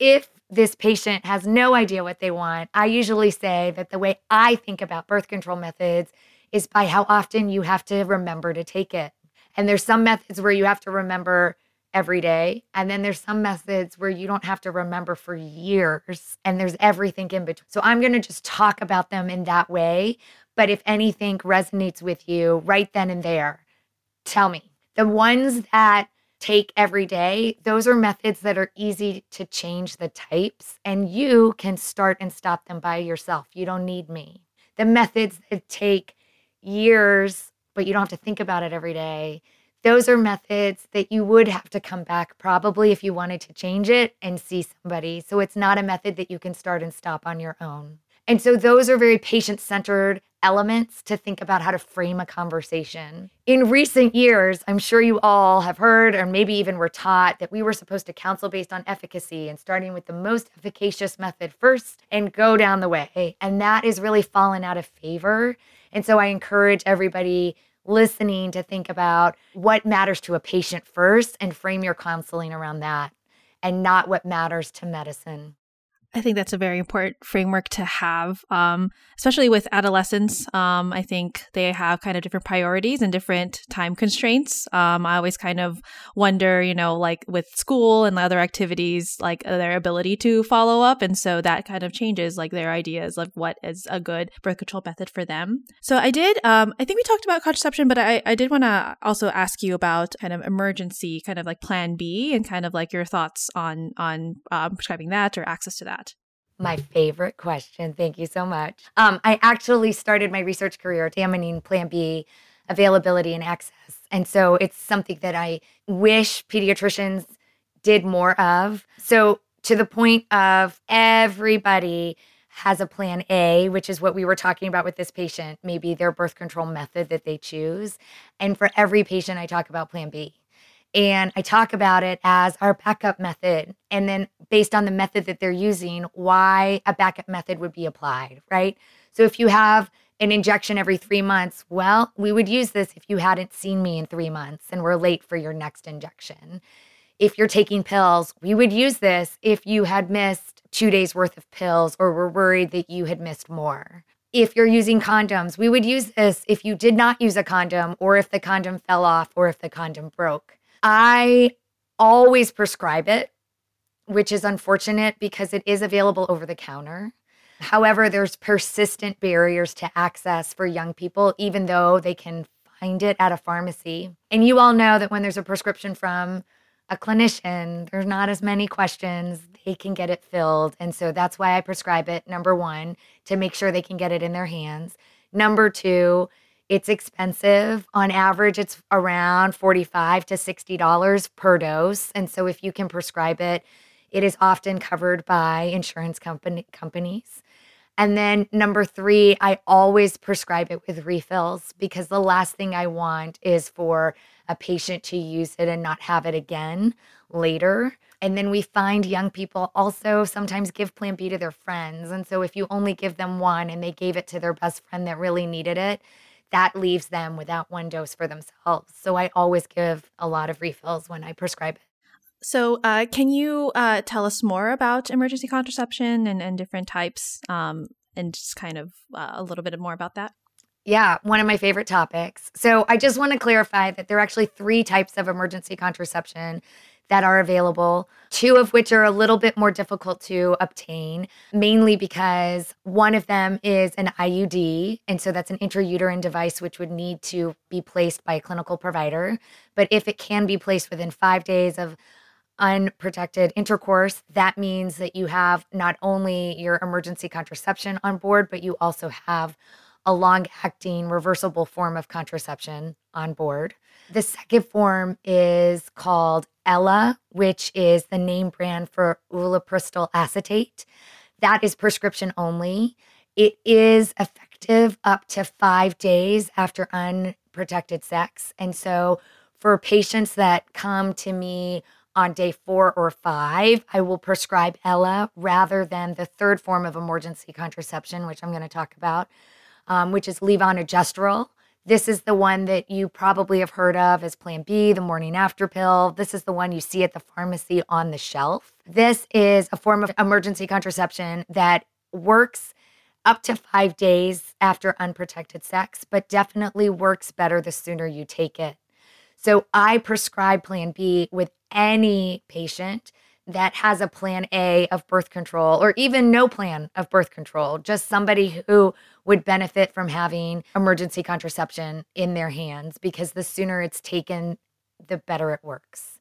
If this patient has no idea what they want, I usually say that the way I think about birth control methods is by how often you have to remember to take it. And there's some methods where you have to remember every day. And then there's some methods where you don't have to remember for years and there's everything in between. So I'm going to just talk about them in that way. But if anything resonates with you right then and there, tell me. The ones that take every day, those are methods that are easy to change the types, and you can start and stop them by yourself. You don't need me. The methods that take years, but you don't have to think about it every day, those are methods that you would have to come back probably if you wanted to change it and see somebody. So it's not a method that you can start and stop on your own. And so those are very patient centered elements to think about how to frame a conversation. In recent years, I'm sure you all have heard or maybe even were taught that we were supposed to counsel based on efficacy and starting with the most efficacious method first and go down the way. And that is really fallen out of favor. And so I encourage everybody listening to think about what matters to a patient first and frame your counseling around that and not what matters to medicine. I think that's a very important framework to have, um, especially with adolescents. Um, I think they have kind of different priorities and different time constraints. Um, I always kind of wonder, you know, like with school and other activities, like their ability to follow up. And so that kind of changes like their ideas of what is a good birth control method for them. So I did, um, I think we talked about contraception, but I, I did want to also ask you about kind of emergency, kind of like plan B and kind of like your thoughts on, on um, prescribing that or access to that. My favorite question. Thank you so much. Um, I actually started my research career examining Plan B availability and access. And so it's something that I wish pediatricians did more of. So, to the point of everybody has a plan A, which is what we were talking about with this patient, maybe their birth control method that they choose. And for every patient, I talk about plan B. And I talk about it as our backup method. And then based on the method that they're using, why a backup method would be applied, right? So if you have an injection every three months, well, we would use this if you hadn't seen me in three months and we're late for your next injection. If you're taking pills, we would use this if you had missed two days worth of pills or were worried that you had missed more. If you're using condoms, we would use this if you did not use a condom or if the condom fell off or if the condom broke. I always prescribe it, which is unfortunate because it is available over the counter. However, there's persistent barriers to access for young people, even though they can find it at a pharmacy. And you all know that when there's a prescription from a clinician, there's not as many questions. They can get it filled. And so that's why I prescribe it, number one, to make sure they can get it in their hands. Number two, it's expensive. On average, it's around 45 to $60 per dose. And so if you can prescribe it, it is often covered by insurance company companies. And then number 3, I always prescribe it with refills because the last thing I want is for a patient to use it and not have it again later. And then we find young people also sometimes give Plan B to their friends. And so if you only give them one and they gave it to their best friend that really needed it, that leaves them without one dose for themselves. So I always give a lot of refills when I prescribe it. So, uh, can you uh, tell us more about emergency contraception and, and different types um, and just kind of uh, a little bit more about that? Yeah, one of my favorite topics. So, I just want to clarify that there are actually three types of emergency contraception that are available, two of which are a little bit more difficult to obtain, mainly because one of them is an IUD. And so that's an intrauterine device, which would need to be placed by a clinical provider. But if it can be placed within five days of unprotected intercourse, that means that you have not only your emergency contraception on board, but you also have a long acting reversible form of contraception on board. The second form is called Ella, which is the name brand for ulipristal acetate. That is prescription only. It is effective up to five days after unprotected sex. And so for patients that come to me on day four or five, I will prescribe Ella rather than the third form of emergency contraception, which I'm going to talk about, um, which is levonorgestrel. This is the one that you probably have heard of as Plan B, the morning after pill. This is the one you see at the pharmacy on the shelf. This is a form of emergency contraception that works up to five days after unprotected sex, but definitely works better the sooner you take it. So I prescribe Plan B with any patient that has a plan A of birth control or even no plan of birth control, just somebody who would benefit from having emergency contraception in their hands because the sooner it's taken, the better it works.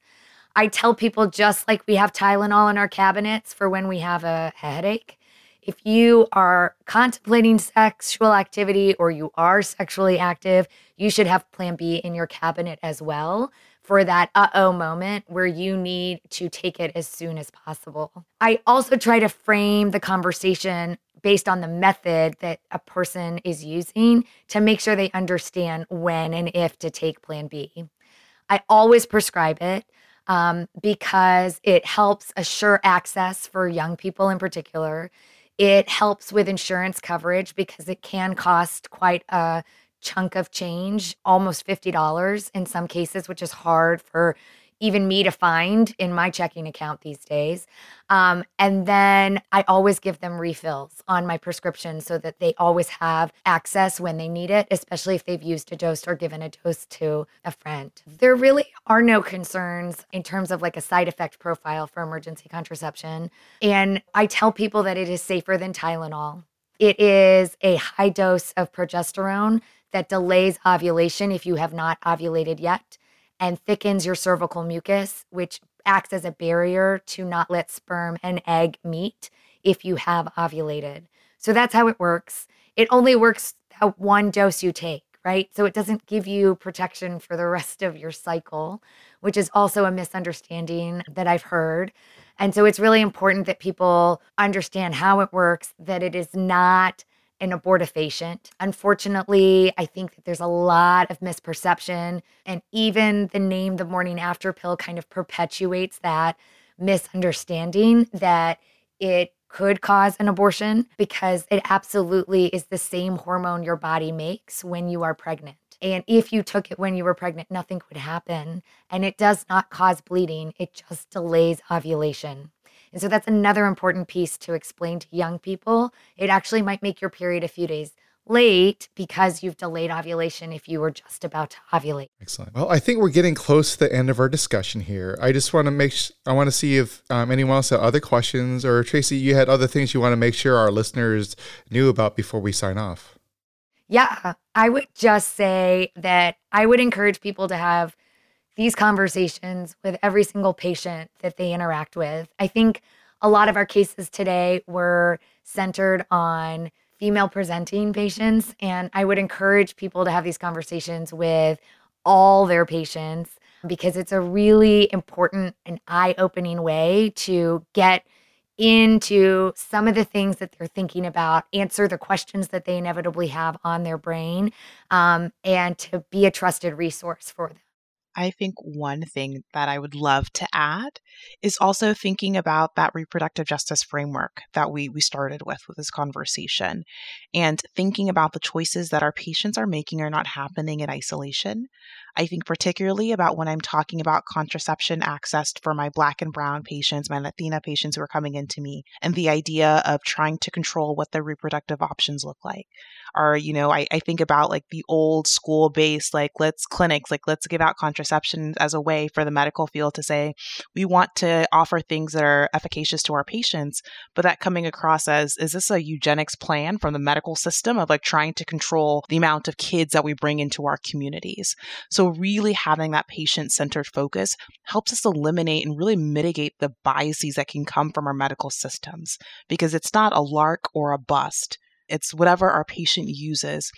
I tell people just like we have Tylenol in our cabinets for when we have a headache, if you are contemplating sexual activity or you are sexually active, you should have plan B in your cabinet as well for that uh oh moment where you need to take it as soon as possible. I also try to frame the conversation based on the method that a person is using to make sure they understand when and if to take Plan B. I always prescribe it um, because it helps assure access for young people in particular. It helps with insurance coverage because it can cost quite a chunk of change, almost $50 in some cases, which is hard for even me to find in my checking account these days. Um, and then I always give them refills on my prescription so that they always have access when they need it, especially if they've used a dose or given a dose to a friend. There really are no concerns in terms of like a side effect profile for emergency contraception. And I tell people that it is safer than Tylenol. It is a high dose of progesterone that delays ovulation if you have not ovulated yet and thickens your cervical mucus, which acts as a barrier to not let sperm and egg meet if you have ovulated. So that's how it works. It only works at one dose you take, right? So it doesn't give you protection for the rest of your cycle, which is also a misunderstanding that I've heard. And so it's really important that people understand how it works, that it is not an abortifacient. Unfortunately, I think that there's a lot of misperception, and even the name the morning after pill kind of perpetuates that misunderstanding that it could cause an abortion because it absolutely is the same hormone your body makes when you are pregnant. And if you took it when you were pregnant, nothing would happen. And it does not cause bleeding, it just delays ovulation. And so that's another important piece to explain to young people. It actually might make your period a few days late because you've delayed ovulation if you were just about to ovulate. Excellent. Well, I think we're getting close to the end of our discussion here. I just want to make sh- I want to see if um, anyone else had other questions or Tracey, you had other things you want to make sure our listeners knew about before we sign off. Yeah, I would just say that I would encourage people to have these conversations with every single patient that they interact with. I think a lot of our cases today were centered on female presenting patients. And I would encourage people to have these conversations with all their patients because it's a really important and eye opening way to get into some of the things that they're thinking about, answer the questions that they inevitably have on their brain, um, and to be a trusted resource for them. I think one thing that I would love to add is also thinking about that reproductive justice framework that we, we started with with this conversation and thinking about the choices that our patients are making are not happening in isolation. I think particularly about when I'm talking about contraception access for my Black and Brown patients, my Latina patients who are coming into me, and the idea of trying to control what their reproductive options look like. Or, you know, I, I think about like the old school based, like let's clinics, like let's give out contraception as a way for the medical field to say, we want to offer things that are efficacious to our patients, but that coming across as, is this a eugenics plan from the medical system of like trying to control the amount of kids that we bring into our communities? So really having that patient centered focus helps us eliminate and really mitigate the biases that can come from our medical systems because it's not a LARC or a bust. It's whatever our patient uses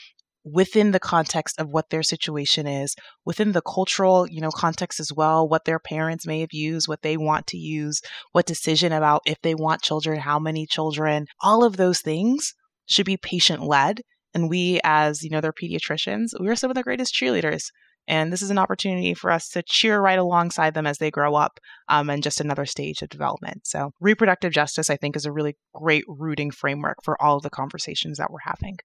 within the context of what their situation is, within the cultural, you know, context as well, what their parents may have used, what they want to use, what decision about if they want children, how many children, all of those things should be patient led. And we, as, you know, their pediatricians, we are some of the greatest cheerleaders. And this is an opportunity for us to cheer right alongside them as they grow up um, and just another stage of development. So, reproductive justice, I think, is a really great rooting framework for all of the conversations that we're having.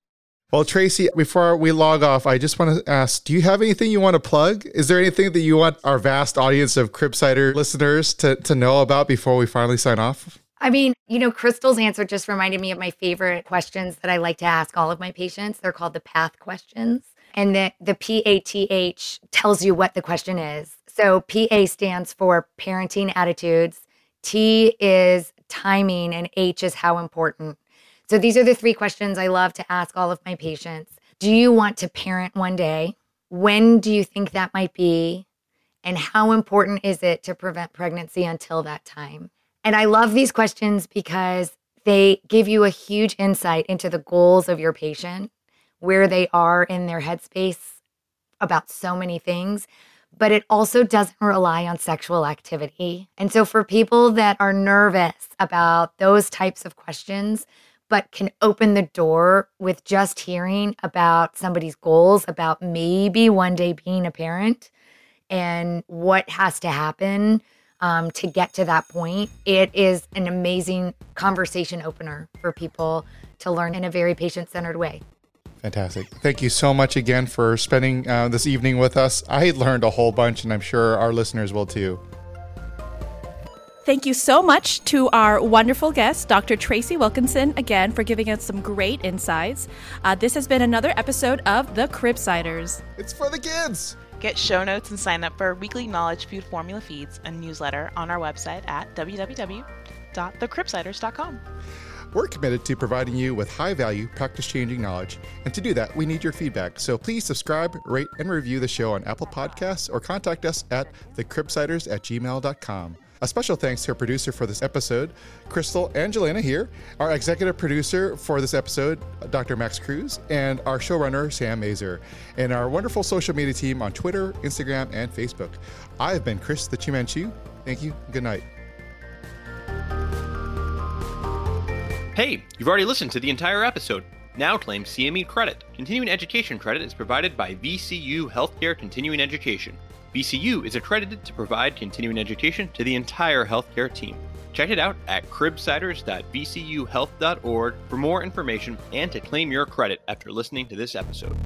Well, Tracey, before we log off, I just want to ask do you have anything you want to plug? Is there anything that you want our vast audience of Cribsider listeners to, to know about before we finally sign off? I mean, you know, Crystal's answer just reminded me of my favorite questions that I like to ask all of my patients. They're called the PATH questions. And the, the PATH tells you what the question is. So PA stands for parenting attitudes, T is timing, and H is how important. So these are the three questions I love to ask all of my patients. Do you want to parent one day? When do you think that might be? And how important is it to prevent pregnancy until that time? And I love these questions because they give you a huge insight into the goals of your patient, where they are in their headspace about so many things, but it also doesn't rely on sexual activity. And so, for people that are nervous about those types of questions, but can open the door with just hearing about somebody's goals, about maybe one day being a parent and what has to happen um, to get to that point. It is an amazing conversation opener for people to learn in a very patient centered way. Fantastic. Thank you so much again for spending uh, this evening with us. I learned a whole bunch, and I'm sure our listeners will too. Thank you so much to our wonderful guest, Dr. Tracey Wilkinson, again for giving us some great insights. Uh, this has been another episode of The Cribsiders. It's for the kids. Get show notes and sign up for our weekly knowledge food formula feeds and newsletter on our website at www.thecribsiders.com. We're committed to providing you with high value, practice changing knowledge. And to do that, we need your feedback. So please subscribe, rate, and review the show on Apple Podcasts or contact us at thecribsiders at gmail.com. A special thanks to our producer for this episode, Crystal Angelina here, our executive producer for this episode, Dr. Max Cruz, and our showrunner, Sam Mazer, and our wonderful social media team on Twitter, Instagram, and Facebook. I've been Chris the Chu Manchu. Thank you. Good night. Hey, you've already listened to the entire episode. Now claim CME credit. Continuing education credit is provided by VCU Healthcare Continuing Education. VCU is accredited to provide continuing education to the entire healthcare team. Check it out at cribsiders.vcuhealth.org for more information and to claim your credit after listening to this episode.